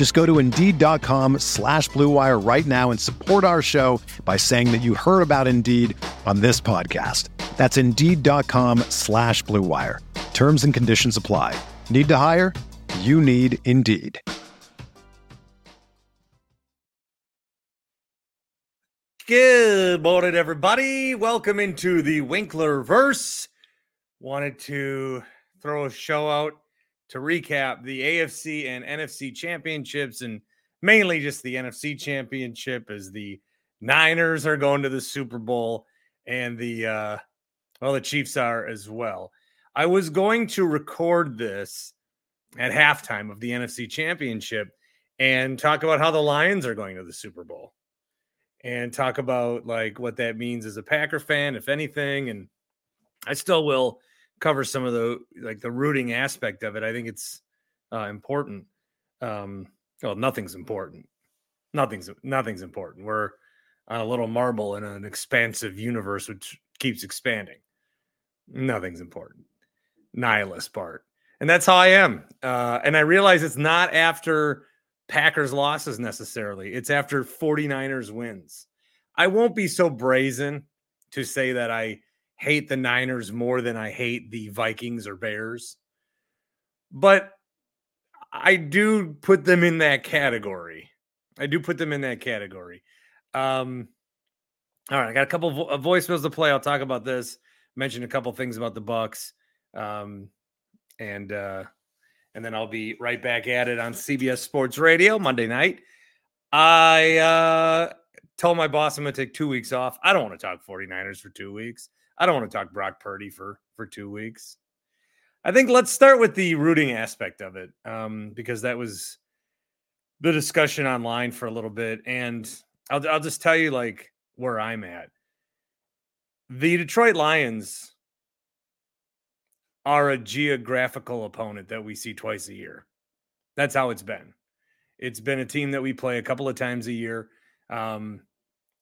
Just go to Indeed.com slash BlueWire right now and support our show by saying that you heard about Indeed on this podcast. That's Indeed.com slash BlueWire. Terms and conditions apply. Need to hire? You need Indeed. Good morning, everybody. Welcome into the Winkler verse. Wanted to throw a show out to recap the AFC and NFC championships and mainly just the NFC championship as the Niners are going to the Super Bowl and the uh well the Chiefs are as well. I was going to record this at halftime of the NFC championship and talk about how the Lions are going to the Super Bowl and talk about like what that means as a Packer fan, if anything. And I still will cover some of the like the rooting aspect of it. I think it's uh, important. Um, well, nothing's important. Nothing's nothing's important. We're on a little marble in an expansive universe which keeps expanding. Nothing's important. Nihilist part. And that's how I am. Uh, and I realize it's not after Packers losses necessarily. It's after 49ers wins. I won't be so brazen to say that I hate the Niners more than I hate the Vikings or Bears. But I do put them in that category. I do put them in that category. Um, all right, I got a couple vo- voicemails to play. I'll talk about this. Mention a couple things about the Bucks, um, and uh, and then I'll be right back at it on CBS Sports Radio Monday night. I uh, told my boss I'm going to take two weeks off. I don't want to talk 49ers for two weeks. I don't want to talk Brock Purdy for for two weeks. I think let's start with the rooting aspect of it um, because that was the discussion online for a little bit, and I'll I'll just tell you like where I'm at. The Detroit Lions are a geographical opponent that we see twice a year. That's how it's been. It's been a team that we play a couple of times a year. Um,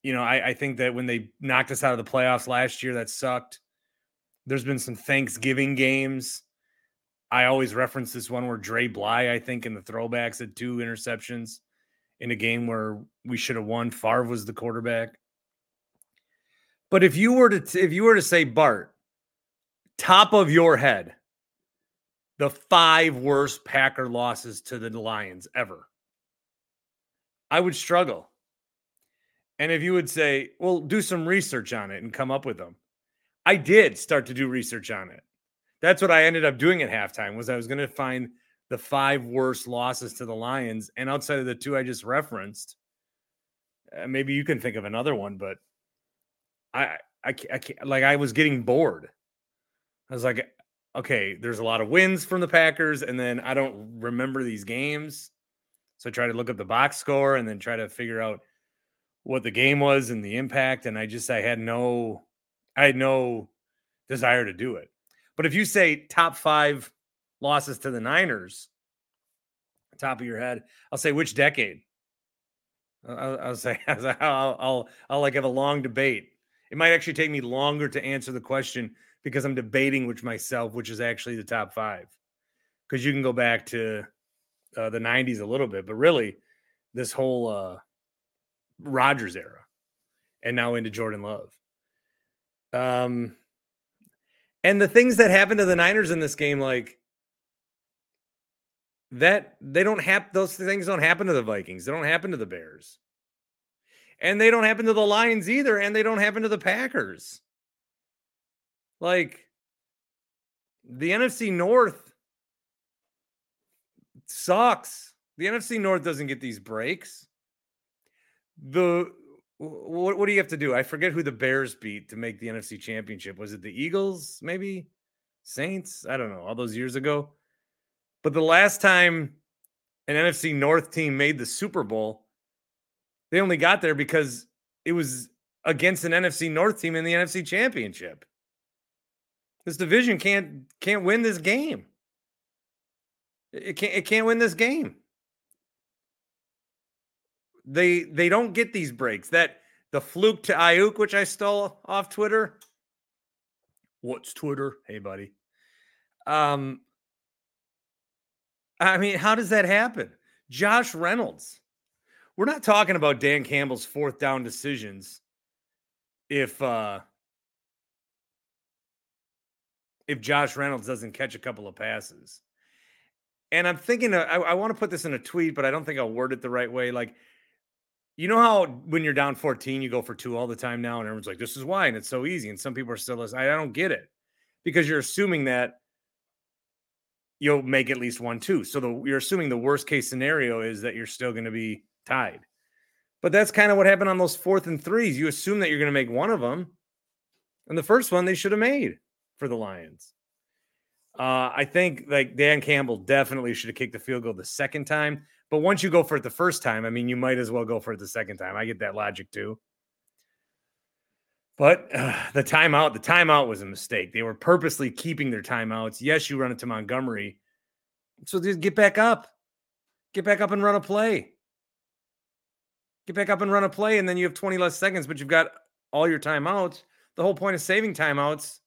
you know, I, I, think that when they knocked us out of the playoffs last year, that sucked. There's been some Thanksgiving games. I always reference this one where Dre Bly, I think, in the throwbacks had two interceptions in a game where we should have won. Favre was the quarterback. But if you were to if you were to say Bart, top of your head, the five worst Packer losses to the Lions ever, I would struggle. And if you would say, well, do some research on it and come up with them. I did start to do research on it. That's what I ended up doing at halftime was I was going to find the five worst losses to the Lions and outside of the two I just referenced, uh, maybe you can think of another one, but I I, I like I was getting bored. I was like, okay, there's a lot of wins from the Packers, and then I don't remember these games. So I try to look up the box score and then try to figure out what the game was and the impact. And I just I had no I had no desire to do it. But if you say top five losses to the Niners, top of your head, I'll say which decade. I'll, I'll say I'll, I'll I'll like have a long debate. It might actually take me longer to answer the question because I'm debating with myself, which is actually the top five. Because you can go back to uh, the 90s a little bit, but really, this whole uh, Rodgers era and now into Jordan Love. Um, and the things that happened to the Niners in this game, like that, they don't have those things don't happen to the Vikings. They don't happen to the Bears. And they don't happen to the Lions either. And they don't happen to the Packers. Like the NFC North sucks. The NFC North doesn't get these breaks. The what, what do you have to do? I forget who the Bears beat to make the NFC Championship. Was it the Eagles? Maybe Saints? I don't know. All those years ago. But the last time an NFC North team made the Super Bowl, they only got there because it was against an NFC North team in the NFC Championship. This division can't can't win this game. It can't it can't win this game. They they don't get these breaks. That the fluke to Aiyuk, which I stole off Twitter. What's Twitter? Hey, buddy. Um, I mean, how does that happen? Josh Reynolds. We're not talking about Dan Campbell's fourth down decisions. If uh if Josh Reynolds doesn't catch a couple of passes. And I'm thinking, I, I want to put this in a tweet, but I don't think I'll word it the right way. Like, you know how when you're down 14, you go for two all the time now, and everyone's like, this is why. And it's so easy. And some people are still, like, I don't get it because you're assuming that you'll make at least one, two. So the, you're assuming the worst case scenario is that you're still going to be tied. But that's kind of what happened on those fourth and threes. You assume that you're going to make one of them. And the first one they should have made for the Lions. Uh, I think like Dan Campbell definitely should have kicked the field goal the second time. But once you go for it the first time, I mean, you might as well go for it the second time. I get that logic too. But uh, the timeout, the timeout was a mistake. They were purposely keeping their timeouts. Yes, you run it to Montgomery. So just get back up. Get back up and run a play. Get back up and run a play, and then you have 20 less seconds, but you've got all your timeouts. The whole point of saving timeouts.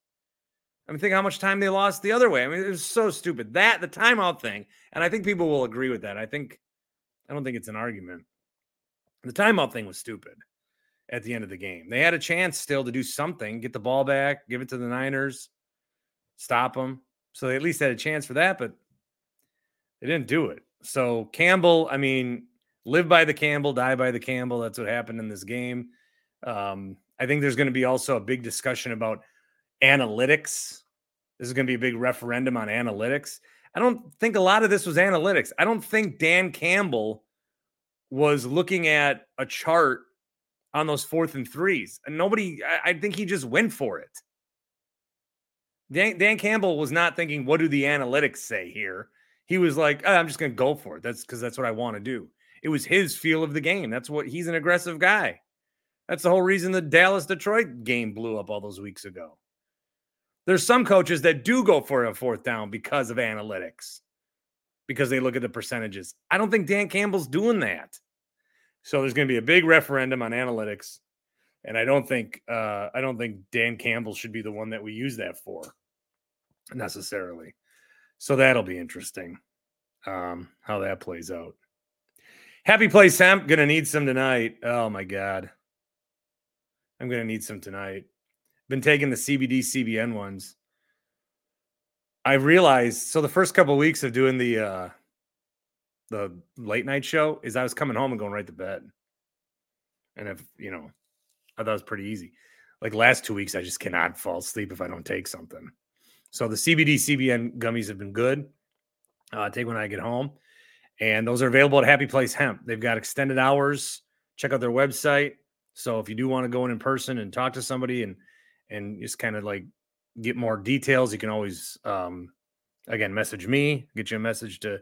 I mean, think how much time they lost the other way. I mean, it was so stupid. That, the timeout thing, and I think people will agree with that. I think, I don't think it's an argument. The timeout thing was stupid at the end of the game. They had a chance still to do something, get the ball back, give it to the Niners, stop them. So they at least had a chance for that, but they didn't do it. So Campbell, I mean, live by the Campbell, die by the Campbell. That's what happened in this game. Um, I think there's going to be also a big discussion about analytics. This is going to be a big referendum on analytics. I don't think a lot of this was analytics. I don't think Dan Campbell was looking at a chart on those fourth and threes. And nobody, I, I think he just went for it. Dan, Dan, Campbell was not thinking, what do the analytics say here? He was like, oh, I'm just going to go for it. That's because that's what I want to do. It was his feel of the game. That's what he's an aggressive guy. That's the whole reason the Dallas Detroit game blew up all those weeks ago. There's some coaches that do go for a fourth down because of analytics, because they look at the percentages. I don't think Dan Campbell's doing that. So there's going to be a big referendum on analytics, and I don't think uh, I don't think Dan Campbell should be the one that we use that for necessarily. So that'll be interesting um, how that plays out. Happy place hemp. Gonna need some tonight. Oh my god, I'm gonna need some tonight. Been taking the CBD CBN ones. I realized so the first couple of weeks of doing the uh, the late night show is I was coming home and going right to bed. And if, you know, I thought it was pretty easy. Like last two weeks, I just cannot fall asleep if I don't take something. So the CBD CBN gummies have been good. Uh, take when I get home. And those are available at Happy Place Hemp. They've got extended hours. Check out their website. So if you do want to go in in person and talk to somebody and and just kind of like get more details, you can always um again message me, get you a message to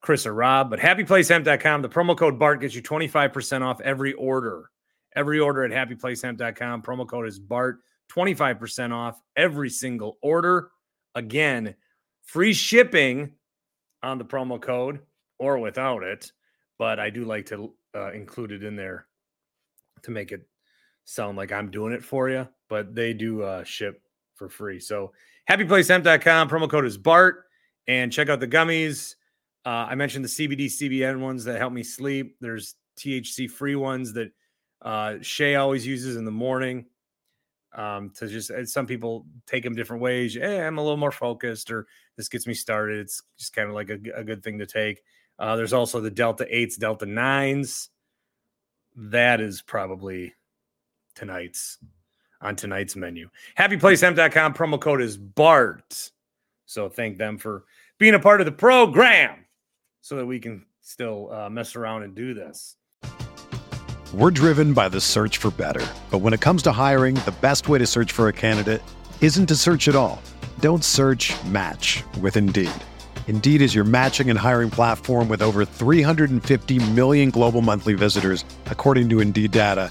Chris or Rob. But happyplacehemp.com, the promo code BART gets you 25% off every order. Every order at happyplacehemp.com. Promo code is BART, 25% off every single order. Again, free shipping on the promo code or without it. But I do like to uh, include it in there to make it sound like I'm doing it for you. But they do uh, ship for free. So happyplacehemp.com. Promo code is BART. And check out the gummies. Uh, I mentioned the CBD CBN ones that help me sleep. There's THC free ones that uh, Shay always uses in the morning. Um, to just some people take them different ways. Hey, I'm a little more focused, or this gets me started. It's just kind of like a, a good thing to take. Uh, there's also the Delta 8s, Delta 9s. That is probably tonight's on tonight's menu. HappyPlaceHemp.com promo code is BART. So thank them for being a part of the program so that we can still uh, mess around and do this. We're driven by the search for better. But when it comes to hiring, the best way to search for a candidate isn't to search at all. Don't search match with Indeed. Indeed is your matching and hiring platform with over 350 million global monthly visitors, according to Indeed data,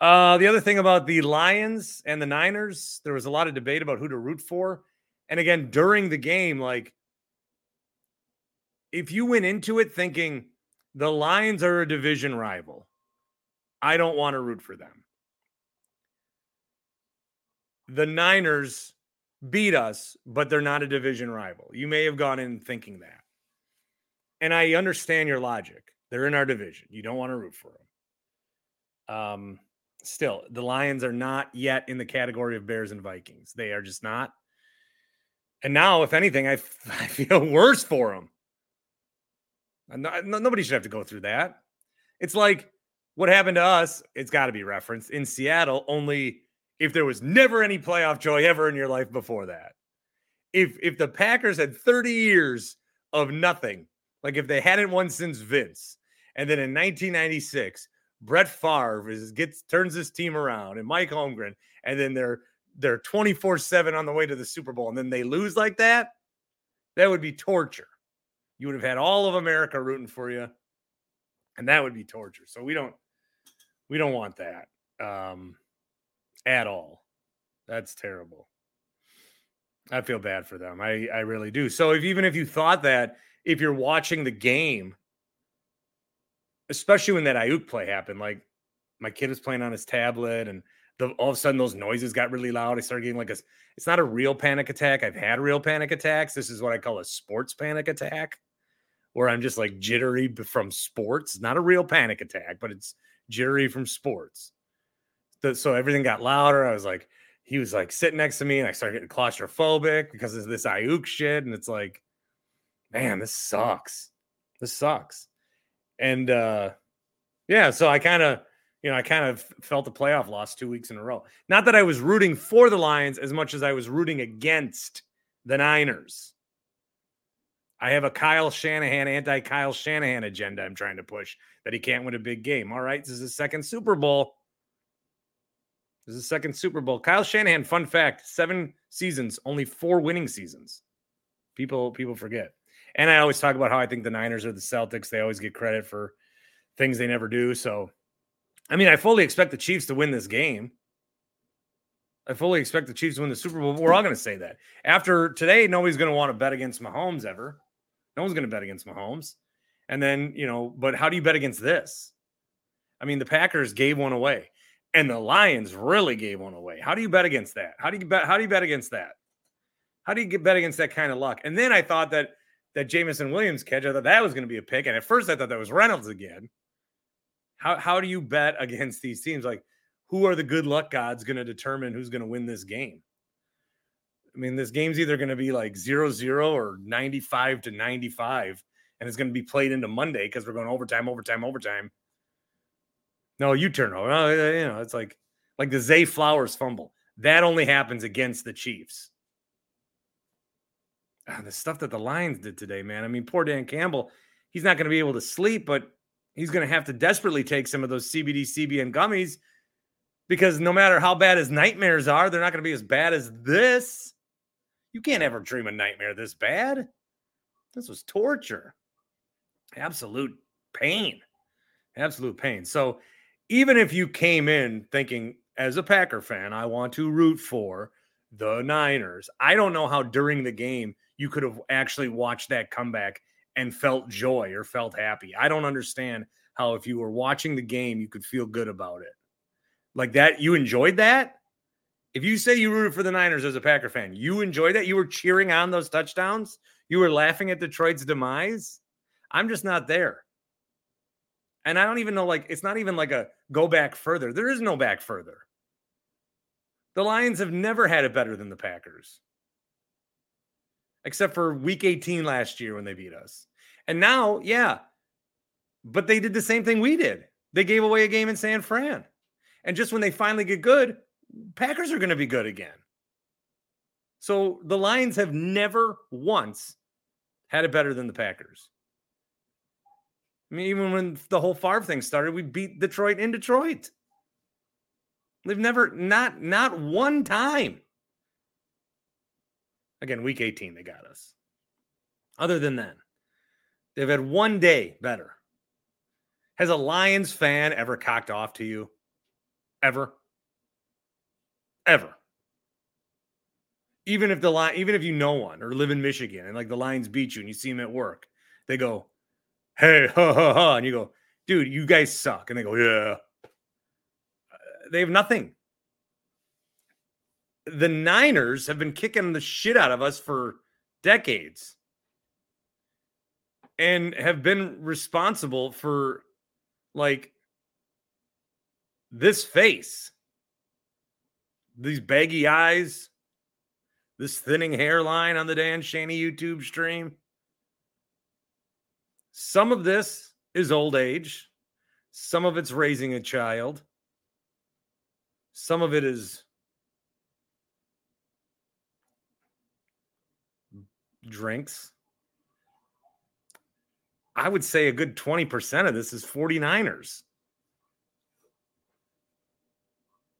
Uh, the other thing about the Lions and the Niners, there was a lot of debate about who to root for. And again, during the game, like if you went into it thinking the Lions are a division rival, I don't want to root for them. The Niners beat us, but they're not a division rival. You may have gone in thinking that. And I understand your logic. They're in our division. You don't want to root for them. Um, still, the Lions are not yet in the category of Bears and Vikings. They are just not. And now, if anything, I, I feel worse for them. Uh, uh, no, nobody should have to go through that. It's like what happened to us. It's got to be referenced in Seattle. Only if there was never any playoff joy ever in your life before that. If if the Packers had 30 years of nothing, like if they hadn't won since Vince, and then in 1996 Brett Favre is, gets turns his team around and Mike Holmgren, and then they're they're 24-7 on the way to the Super Bowl, and then they lose like that, that would be torture. You would have had all of America rooting for you, and that would be torture. So we don't we don't want that um at all. That's terrible. I feel bad for them. I I really do. So if even if you thought that if you're watching the game especially when that Aiyuk play happened. Like my kid was playing on his tablet, and the, all of a sudden those noises got really loud. I started getting like a. It's not a real panic attack. I've had real panic attacks. This is what I call a sports panic attack, where I'm just like jittery from sports. Not a real panic attack, but it's jittery from sports. The, so everything got louder. I was like, he was like sitting next to me, and I started getting claustrophobic because of this Aiyuk shit. And it's like, man, this sucks. This sucks. And uh yeah, so I kind of, you know, I kind of felt the playoff loss two weeks in a row. Not that I was rooting for the Lions as much as I was rooting against the Niners. I have a Kyle Shanahan, anti Kyle Shanahan agenda I'm trying to push that he can't win a big game. All right. This is his second Super Bowl. This is the second Super Bowl. Kyle Shanahan, fun fact, seven seasons, only four winning seasons. People, people forget. And I always talk about how I think the Niners are the Celtics. They always get credit for things they never do. So, I mean, I fully expect the Chiefs to win this game. I fully expect the Chiefs to win the Super Bowl. We're all going to say that. After today, nobody's going to want to bet against Mahomes ever. No one's going to bet against Mahomes. And then, you know, but how do you bet against this? I mean, the Packers gave one away and the Lions really gave one away. How do you bet against that? How do you bet? How do you bet against that? How do you get bet against that kind of luck? And then I thought that that Jameson Williams catch. I thought that was going to be a pick. And at first I thought that was Reynolds again. How how do you bet against these teams? Like, who are the good luck gods going to determine who's going to win this game? I mean, this game's either going to be like zero zero or 95 to 95, and it's going to be played into Monday because we're going overtime, overtime, overtime. No, you turn over. Oh, you know, it's like like the Zay Flowers fumble. That only happens against the Chiefs. Ah, the stuff that the Lions did today, man. I mean, poor Dan Campbell. He's not going to be able to sleep, but he's going to have to desperately take some of those CBD, CBN gummies because no matter how bad his nightmares are, they're not going to be as bad as this. You can't ever dream a nightmare this bad. This was torture. Absolute pain. Absolute pain. So, even if you came in thinking, as a Packer fan, I want to root for the Niners, I don't know how during the game you could have actually watched that comeback and felt joy or felt happy. I don't understand how, if you were watching the game, you could feel good about it. Like that, you enjoyed that? If you say you rooted for the Niners as a Packer fan, you enjoyed that? You were cheering on those touchdowns? You were laughing at Detroit's demise? I'm just not there. And I don't even know, like, it's not even like a go back further. There is no back further. The Lions have never had it better than the Packers, except for week 18 last year when they beat us. And now, yeah, but they did the same thing we did. They gave away a game in San Fran. And just when they finally get good, Packers are going to be good again. So the Lions have never once had it better than the Packers. I mean, even when the whole Favre thing started, we beat Detroit in Detroit. They've never not not one time. Again, week 18, they got us. Other than then, they've had one day better. Has a Lions fan ever cocked off to you? Ever? Ever. Even if the line, even if you know one or live in Michigan and like the Lions beat you and you see them at work, they go, Hey, ha ha ha. And you go, dude, you guys suck. And they go, Yeah. Uh, they have nothing. The Niners have been kicking the shit out of us for decades and have been responsible for like this face, these baggy eyes, this thinning hairline on the Dan Shaney YouTube stream. Some of this is old age, some of it's raising a child, some of it is drinks. I would say a good 20% of this is 49ers.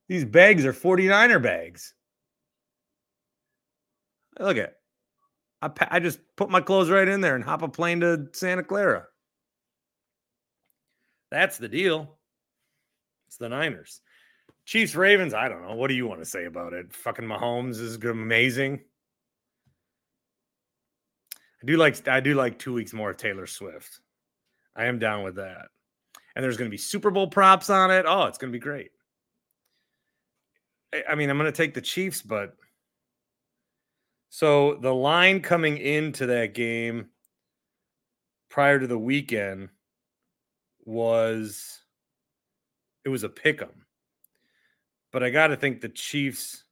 These bags are 49er bags. Look at I, I just put my clothes right in there and hop a plane to Santa Clara. That's the deal. It's the Niners. Chiefs Ravens, I don't know. What do you want to say about it? Fucking Mahomes is amazing. I do like I do like 2 weeks more of Taylor Swift. I am down with that. And there's going to be Super Bowl props on it. Oh, it's going to be great. I mean, I'm going to take the Chiefs, but so the line coming into that game prior to the weekend was it was a pick 'em. But I got to think the Chiefs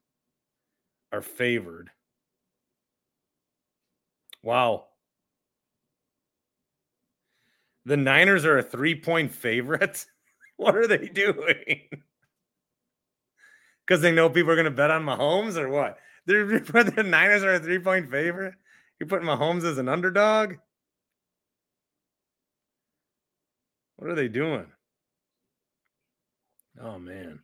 are favored. Wow. The Niners are a three point favorite. what are they doing? because they know people are going to bet on Mahomes or what? They're, the Niners are a three point favorite. You're putting Mahomes as an underdog. What are they doing? Oh man.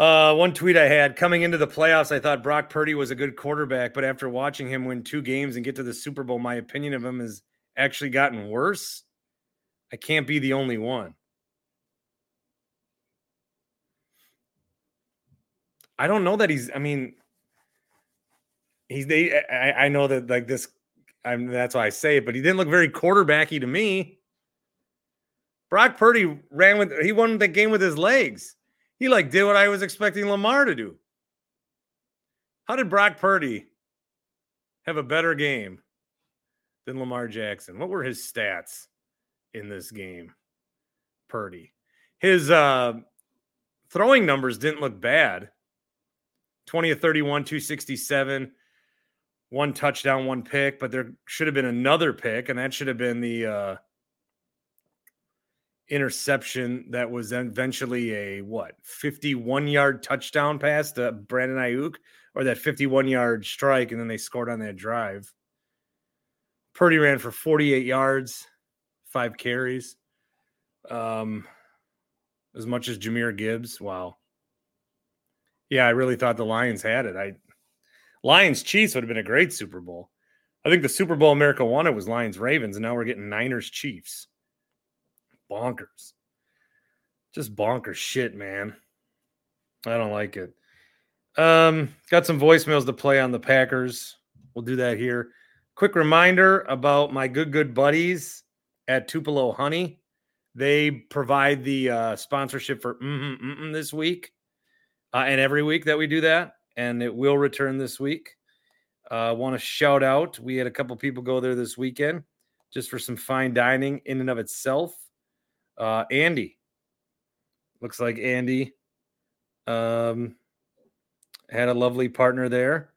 Uh, one tweet I had coming into the playoffs, I thought Brock Purdy was a good quarterback, but after watching him win two games and get to the Super Bowl, my opinion of him has actually gotten worse. I can't be the only one. I don't know that he's. I mean, he's. They. I, I know that like this. I'm. That's why I say it. But he didn't look very quarterbacky to me. Brock Purdy ran with. He won the game with his legs. He like did what I was expecting Lamar to do. How did Brock Purdy have a better game than Lamar Jackson? What were his stats in this game? Purdy. His uh throwing numbers didn't look bad. 20 of 31, 267, one touchdown, one pick, but there should have been another pick, and that should have been the uh interception that was eventually a what 51 yard touchdown pass to Brandon Aiyuk or that 51 yard strike and then they scored on that drive. Purdy ran for 48 yards, five carries. Um as much as Jahmyr Gibbs. Wow. Yeah, I really thought the Lions had it. I Lions Chiefs would have been a great Super Bowl. I think the Super Bowl America wanted was Lions Ravens, and now we're getting Niners Chiefs. Bonkers. Just bonkers shit, man. I don't like it. Um, got some voicemails to play on the Packers. We'll do that here. Quick reminder about my good good buddies at Tupelo Honey. They provide the uh, sponsorship for mm-hmm, mm-hmm this week uh, and every week that we do that, and it will return this week. I uh, want to shout out. We had a couple people go there this weekend just for some fine dining in and of itself. Uh, Andy looks like Andy um, had a lovely partner there.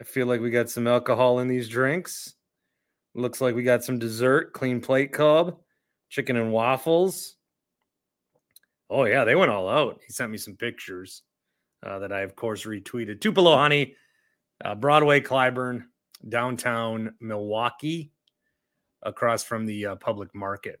I feel like we got some alcohol in these drinks. Looks like we got some dessert, clean plate cub chicken and waffles. Oh yeah, they went all out. He sent me some pictures uh, that I, of course, retweeted. Tupelo Honey, uh, Broadway, Clybourn, downtown Milwaukee, across from the uh, public market.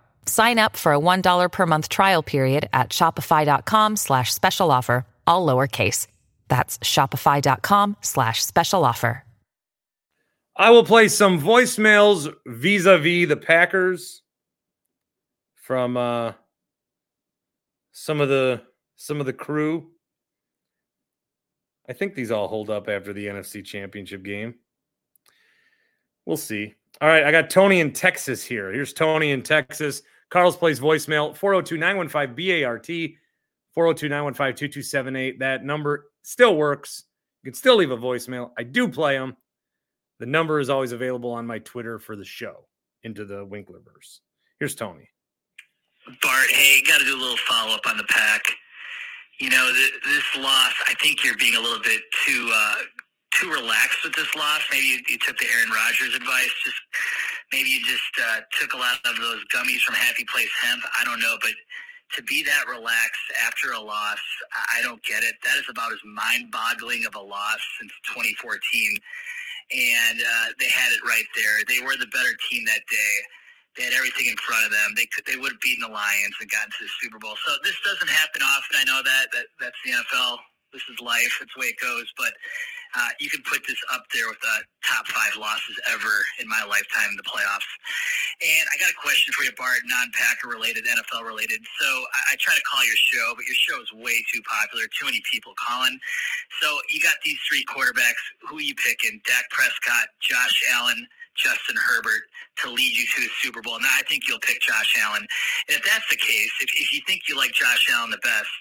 Sign up for a $1 per month trial period at shopify.com slash special offer, all lowercase. That's shopify.com slash special offer. I will play some voicemails vis-a-vis the Packers from uh, some of the some of the crew. I think these all hold up after the NFC Championship game. We'll see. All right, I got Tony in Texas here. Here's Tony in Texas. Carl's plays voicemail 402 915 BART 402 915 2278. That number still works. You can still leave a voicemail. I do play them. The number is always available on my Twitter for the show into the Winklerverse. Here's Tony. Bart, hey, got to do a little follow up on the pack. You know, th- this loss, I think you're being a little bit too uh, too relaxed with this loss. Maybe you, you took the Aaron Rodgers advice. Just maybe you just uh, took a lot of those gummies from Happy Place Hemp. I don't know, but to be that relaxed after a loss, I don't get it. That is about as mind-boggling of a loss since 2014 and uh, they had it right there. They were the better team that day. They had everything in front of them. They could, they would have beaten the Lions and gotten to the Super Bowl. So this doesn't happen often. I know that that that's the NFL. This is life. It's the way it goes. But uh, you can put this up there with the top five losses ever in my lifetime in the playoffs. And I got a question for you, Bart, non-Packer related, NFL related. So I, I try to call your show, but your show is way too popular. Too many people calling. So you got these three quarterbacks. Who are you picking? Dak Prescott, Josh Allen, Justin Herbert to lead you to a Super Bowl. Now I think you'll pick Josh Allen. And if that's the case, if, if you think you like Josh Allen the best,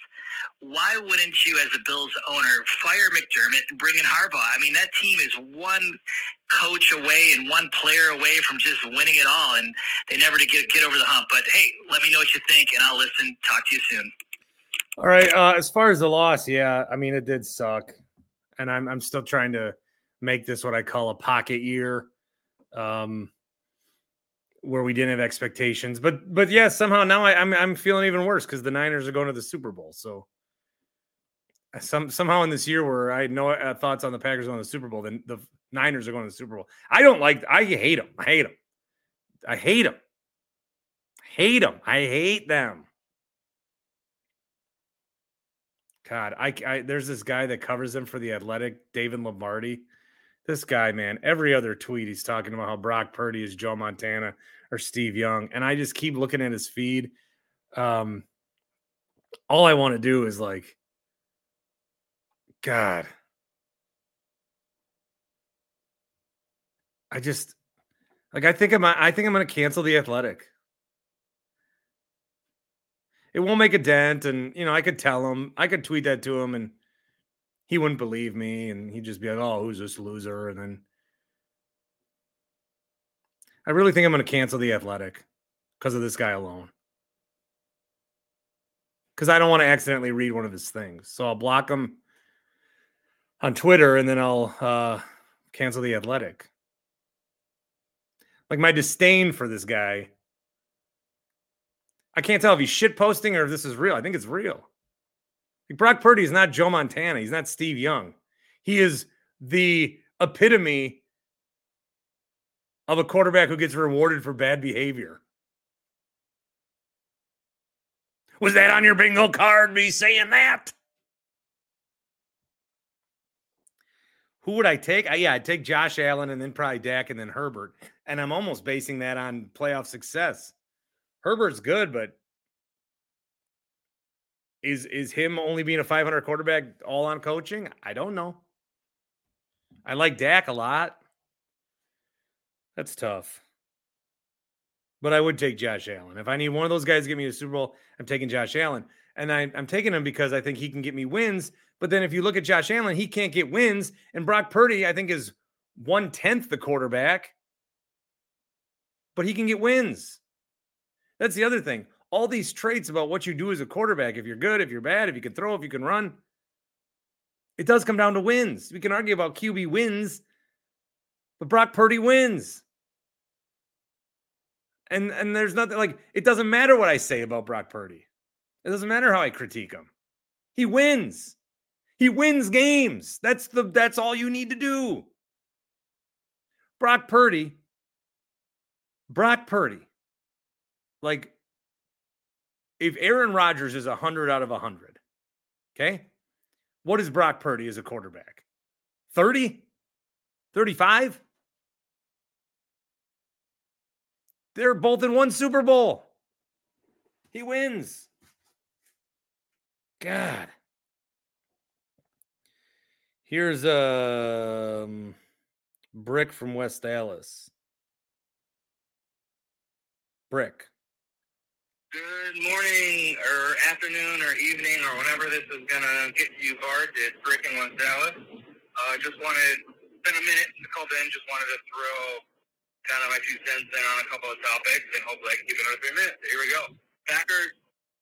why wouldn't you, as a Bills owner, fire McDermott and bring in Harbaugh? I mean, that team is one coach away and one player away from just winning it all, and they never to get get over the hump. But hey, let me know what you think, and I'll listen. Talk to you soon. All right. Uh, as far as the loss, yeah, I mean, it did suck, and I'm I'm still trying to make this what I call a pocket year. Um, where we didn't have expectations. But but yeah, somehow now I, am I'm, I'm feeling even worse because the Niners are going to the Super Bowl. So some somehow in this year where I had no uh, thoughts on the Packers going to the Super Bowl, then the Niners are going to the Super Bowl. I don't like. I hate them. I hate them. I hate them. Hate them. I hate them. God, I, I there's this guy that covers them for the Athletic, David Lombardi. This guy, man, every other tweet he's talking about how Brock Purdy is Joe Montana or Steve Young, and I just keep looking at his feed. Um, all I want to do is like, God, I just like I think I'm I think I'm to cancel the Athletic. It won't make a dent, and you know I could tell him, I could tweet that to him, and he wouldn't believe me, and he'd just be like, "Oh, who's this loser?" And then I really think I'm to cancel the Athletic because of this guy alone. Because I don't want to accidentally read one of his things, so I'll block him on Twitter, and then I'll uh, cancel the Athletic like my disdain for this guy. I can't tell if he's shit posting or if this is real. I think it's real. Like Brock Purdy is not Joe Montana. He's not Steve Young. He is the epitome of a quarterback who gets rewarded for bad behavior. Was that on your bingo card, me saying that? Who would I take? Uh, yeah, I'd take Josh Allen and then probably Dak and then Herbert. And I'm almost basing that on playoff success. Herbert's good, but is is him only being a 500 quarterback all on coaching? I don't know. I like Dak a lot. That's tough. But I would take Josh Allen. If I need one of those guys to get me a Super Bowl, I'm taking Josh Allen. And I, I'm taking him because I think he can get me wins but then if you look at Josh Allen, he can't get wins. And Brock Purdy, I think, is one tenth the quarterback, but he can get wins. That's the other thing. All these traits about what you do as a quarterback, if you're good, if you're bad, if you can throw, if you can run, it does come down to wins. We can argue about QB wins, but Brock Purdy wins. And and there's nothing like it doesn't matter what I say about Brock Purdy. It doesn't matter how I critique him. He wins. He wins games. That's the that's all you need to do. Brock Purdy. Brock Purdy. Like if Aaron Rodgers is 100 out of 100, okay? What is Brock Purdy as a quarterback? 30? 35? They're both in one Super Bowl. He wins. God. Here's a um, brick from West Dallas. Brick. Good morning, or afternoon, or evening, or whenever this is gonna get you, hard. It's Brick in West Dallas. Uh, just wanted, spend a minute to call in. Just wanted to throw kind of my two cents in on a couple of topics, and hopefully I can keep another three minutes. Here we go. Packers,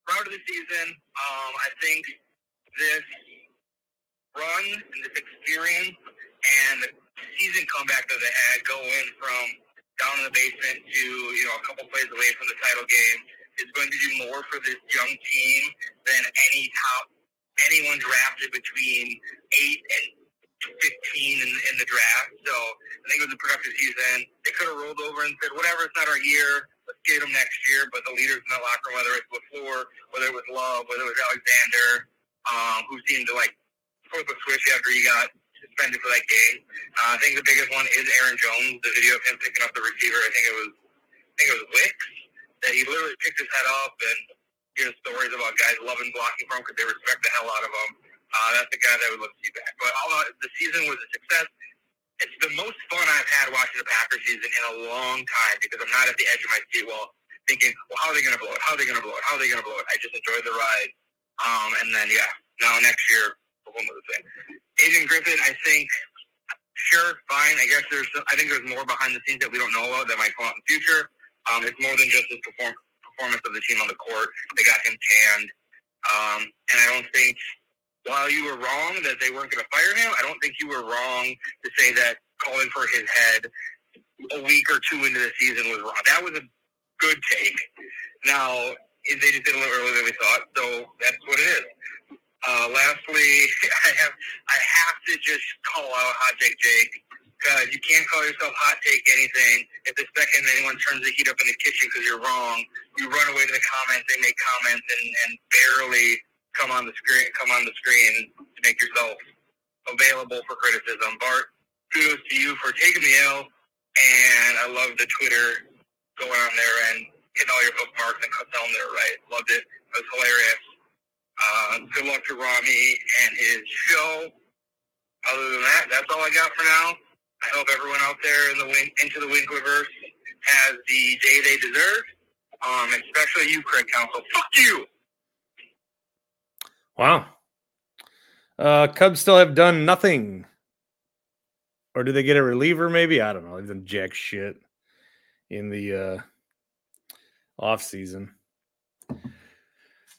proud of the season. Um, I think this run and this experience and season comeback that they had going from down in the basement to, you know, a couple plays away from the title game is going to do more for this young team than any top anyone drafted between eight and 15 in, in the draft. So I think it was a productive season. They could have rolled over and said, whatever, it's not our year. Let's get them next year. But the leaders in that locker room, whether it's LaFleur, whether it was Love, whether it was Alexander, um, who seemed to like flip a switch after he got suspended for that game. Uh, I think the biggest one is Aaron Jones. The video of him picking up the receiver. I think it was, I think it was Wicks that he literally picked his head up and hears stories about guys loving blocking from because they respect the hell out of him. Uh, that's the guy that would love to see back. But although the season was a success, it's the most fun I've had watching the Packers season in a long time because I'm not at the edge of my seat. Well, thinking, well, how are they going to blow it? How are they going to blow it? How are they going to blow it? I just enjoyed the ride. Um, and then yeah, now next year Adrian Griffin, I think, sure, fine. I guess there's, I think there's more behind the scenes that we don't know about that might come out in the future. Um, it's more than just his perform, performance of the team on the court. They got him tanned. Um, and I don't think, while you were wrong that they weren't going to fire him, I don't think you were wrong to say that calling for his head a week or two into the season was wrong. That was a good take. Now, they just did a little earlier than we thought, so that's what it is. Uh, lastly, I have I have to just call out Hot Take Jake because you can't call yourself Hot Take anything if the second anyone turns the heat up in the kitchen because you're wrong, you run away to the comments, they make comments and, and barely come on the screen, come on the screen to make yourself available for criticism. Bart, kudos to you for taking the L, and I love the Twitter going on there and hitting all your bookmarks and telling they're right. Loved it. It was hilarious. Uh, good luck to Rami and his show. Other than that, that's all I got for now. I hope everyone out there in the into the Winklerverse has the day they deserve. Um, especially you, Craig Council. Fuck you. Wow. Uh, Cubs still have done nothing. Or do they get a reliever? Maybe I don't know. They've done jack shit in the uh, off season.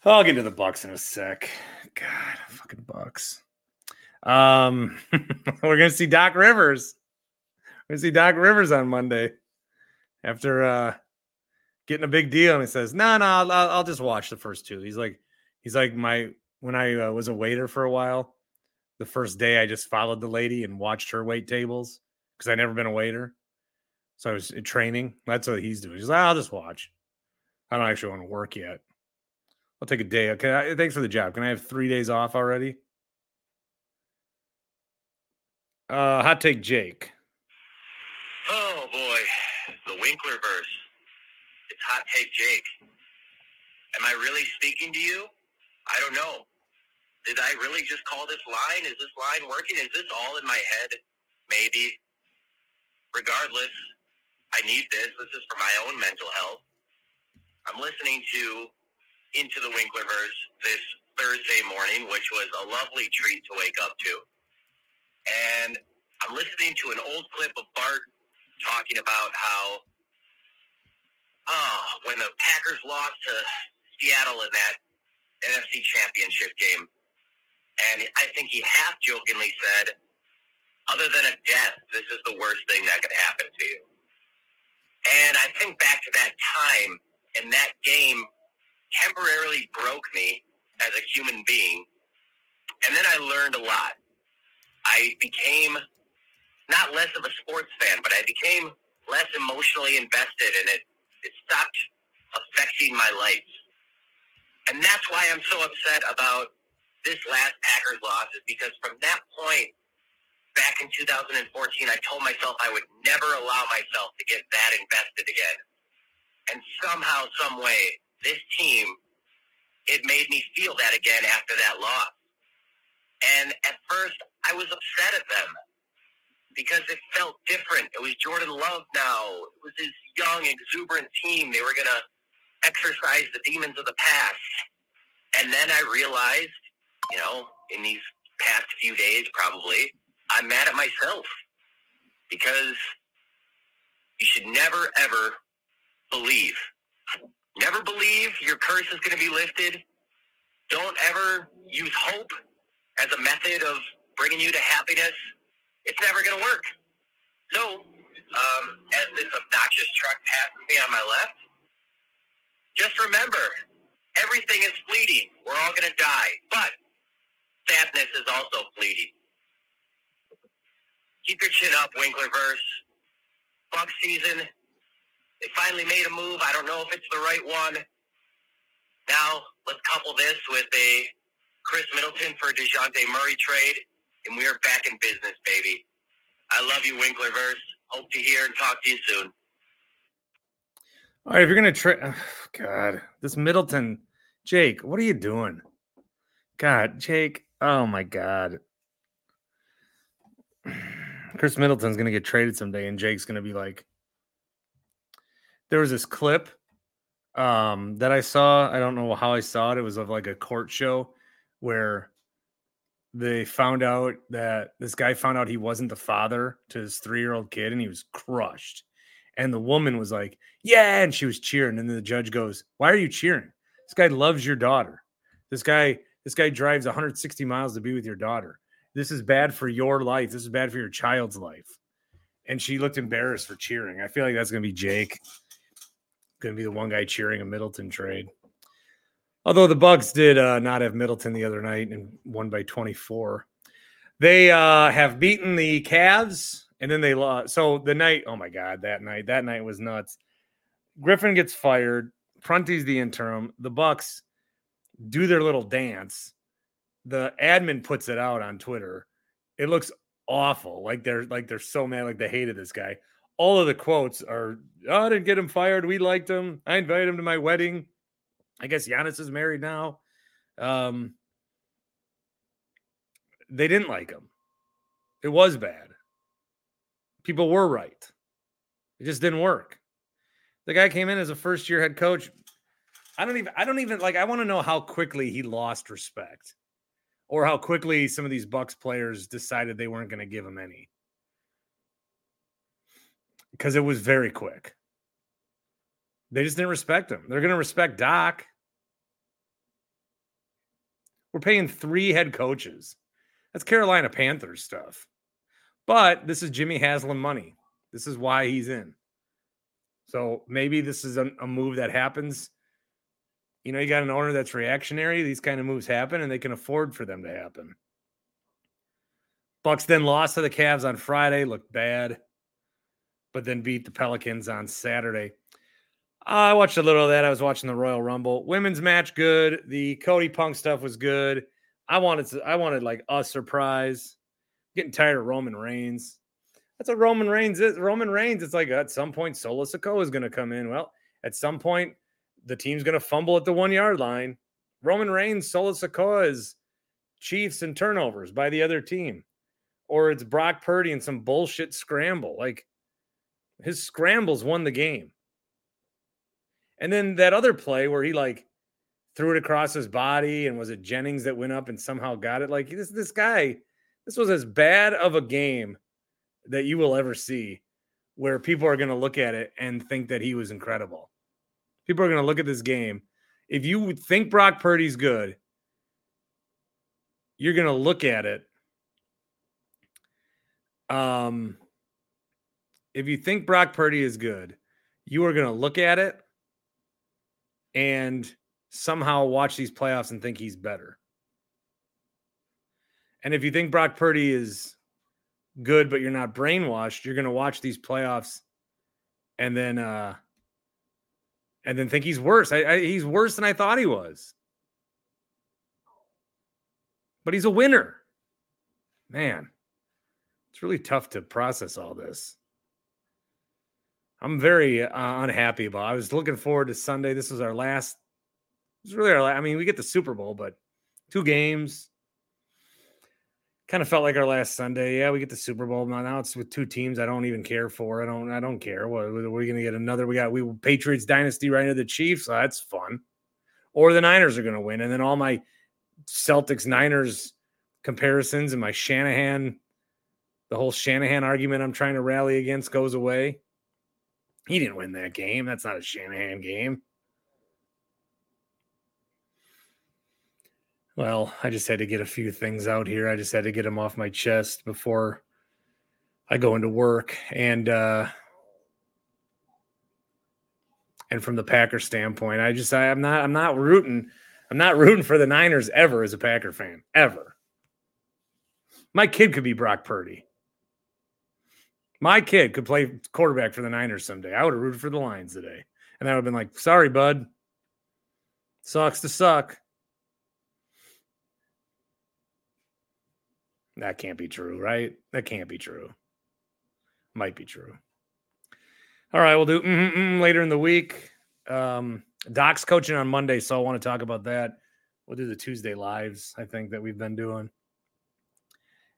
I'll get to the Bucks in a sec. God, fucking Bucks. Um, we're gonna see Doc Rivers. Gonna see Doc Rivers on Monday after uh getting a big deal, and he says, "No, no, I'll, I'll just watch the first two. He's like, he's like my when I uh, was a waiter for a while. The first day, I just followed the lady and watched her wait tables because I never been a waiter, so I was uh, training. That's what he's doing. He's like, I'll just watch. I don't actually want to work yet. I'll take a day. Okay, thanks for the job. Can I have three days off already? Uh, hot take, Jake. Oh boy, the Winklerverse. It's hot take, Jake. Am I really speaking to you? I don't know. Did I really just call this line? Is this line working? Is this all in my head? Maybe. Regardless, I need this. This is for my own mental health. I'm listening to Into the Winklerverse this Thursday morning, which was a lovely treat to wake up to. And I'm listening to an old clip of Bart talking about how, oh, when the Packers lost to Seattle in that NFC Championship game, and I think he half jokingly said, other than a death, this is the worst thing that could happen to you. And I think back to that time, and that game temporarily broke me as a human being. And then I learned a lot. I became not less of a sports fan, but I became less emotionally invested and it, it stopped affecting my life. And that's why I'm so upset about this last Packers loss is because from that point back in 2014, I told myself I would never allow myself to get that invested again. And somehow, some way, this team, it made me feel that again after that loss. And at first, I was upset at them because it felt different. It was Jordan Love now. It was his young, exuberant team. They were going to exercise the demons of the past. And then I realized, you know, in these past few days, probably, I'm mad at myself because you should never, ever believe. Never believe your curse is going to be lifted. Don't ever use hope as a method of bringing you to happiness. It's never going to work. So, um, as this obnoxious truck passes me on my left, just remember, everything is fleeting. We're all going to die. But sadness is also fleeting. Keep your chin up, Winklerverse. Buck season. They finally made a move. I don't know if it's the right one. Now, let's couple this with a Khris Middleton for DeJounte Murray trade, and we are back in business, baby. I love you, Winklerverse. Hope to hear and talk to you soon. All right, if you're gonna trade, oh, God, this Middleton, Jake, what are you doing? God, Jake, oh my God, Khris Middleton's gonna get traded someday, and Jake's gonna be like, there was this clip um, that I saw. I don't know how I saw it. It was of like a court show where they found out that this guy found out he wasn't the father to his three year old kid, and he was crushed. And the woman was like, "Yeah," and she was cheering. And then the judge goes, "Why are you cheering? This guy loves your daughter. This guy, this guy drives 160 miles to be with your daughter. This is bad for your life. This is bad for your child's life." And she looked embarrassed for cheering. I feel like that's going to be Jake. Going to be the one guy cheering a Middleton trade. Although the Bucks did uh, not have Middleton the other night and won by 24. They uh, have beaten the Cavs and then they lost. So the night, oh my God, that night, that night was nuts. Griffin gets fired. Prunty's the interim. The Bucks do their little dance. The admin puts it out on Twitter. It looks awful. Like they're like they're so mad, like they hated this guy. All of the quotes are, oh, I didn't get him fired. We liked him. I invited him to my wedding. I guess Giannis is married now. Um, they didn't like him. It was bad. People were right. It just didn't work. The guy came in as a first year head coach. I don't even I don't even like I want to know how quickly he lost respect or how quickly some of these Bucks players decided they weren't going to give him any. Cuz it was very quick. They just didn't respect him. They're going to respect Doc. We're paying 3 head coaches. That's Carolina Panthers stuff. But this is Jimmy Haslam money. This is why he's in. So maybe this is a, a, move that happens. You know, you got an owner that's reactionary. These kind of moves happen, and they can afford for them to happen. Bucks then lost to the Cavs on Friday, looked bad, but then beat the Pelicans on Saturday. I watched a little of that. I was watching the Royal Rumble. Women's match good. The Cody Punk stuff was good. I wanted to, I wanted like a surprise getting tired of Roman Reigns. That's what Roman Reigns is. Roman Reigns, it's like at some point Solo Sikoa is going to come in. Well, at some point the team's going to fumble at the one yard line. Roman Reigns, Solo Sikoa is Chiefs and turnovers by the other team, or it's Brock Purdy and some bullshit scramble. Like his scrambles won the game. And then that other play where he like threw it across his body and was it Jennings that went up and somehow got it? Like this this guy this was as bad of a game that you will ever see where people are going to look at it and think that he was incredible. People are going to look at this game. If you think Brock Purdy's good, you're going to look at it. Um, if you think Brock Purdy is good, you are going to look at it and somehow watch these playoffs and think he's better. And if you think Brock Purdy is good, but you're not brainwashed, you're going to watch these playoffs and then, uh, and then think he's worse. I, I, he's worse than I thought he was. But he's a winner. Man, it's really tough to process all this. I'm very uh, unhappy about. I was looking forward to Sunday. This was our last. It's really our. I mean, we get the Super Bowl, but two games kind of felt like our last Sunday. Yeah, we get the Super Bowl now. Now it's with two teams I don't even care for. I don't. I don't care. What we're we gonna get another? We got we Patriots dynasty right into the Chiefs. So that's fun. Or the Niners are gonna win, and then all my Celtics Niners comparisons and my Shanahan, the whole Shanahan argument I'm trying to rally against goes away. He didn't win that game. That's not a Shanahan game. Well, I just had to get a few things out here. I just had to get them off my chest before I go into work. And uh and from the Packer standpoint, I just I, I'm not I'm not rooting I'm not rooting for the Niners ever as a Packer fan. Ever. My kid could be Brock Purdy. My kid could play quarterback for the Niners someday. I would have rooted for the Lions today. And I would have been like, sorry, bud. Sucks to suck. That can't be true, right? That can't be true. Might be true. All right, we'll do mm-hmm, later in the week. Um, Doc's coaching on Monday, so I want to talk about that. We'll do the Tuesday lives, I think, that we've been doing,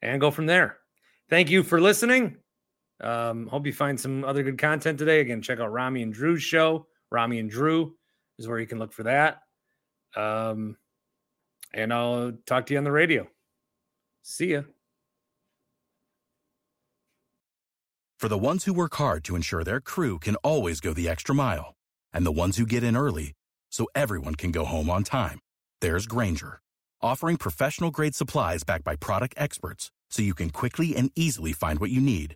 and go from there. Thank you for listening. Um, hope you find some other good content today. Again, check out Rami and Drew's show. Rami and Drew is where you can look for that. Um, and I'll talk to you on the radio. See ya. For the ones who work hard to ensure their crew can always go the extra mile, and the ones who get in early so everyone can go home on time, there's Grainger, offering professional grade supplies backed by product experts so you can quickly and easily find what you need.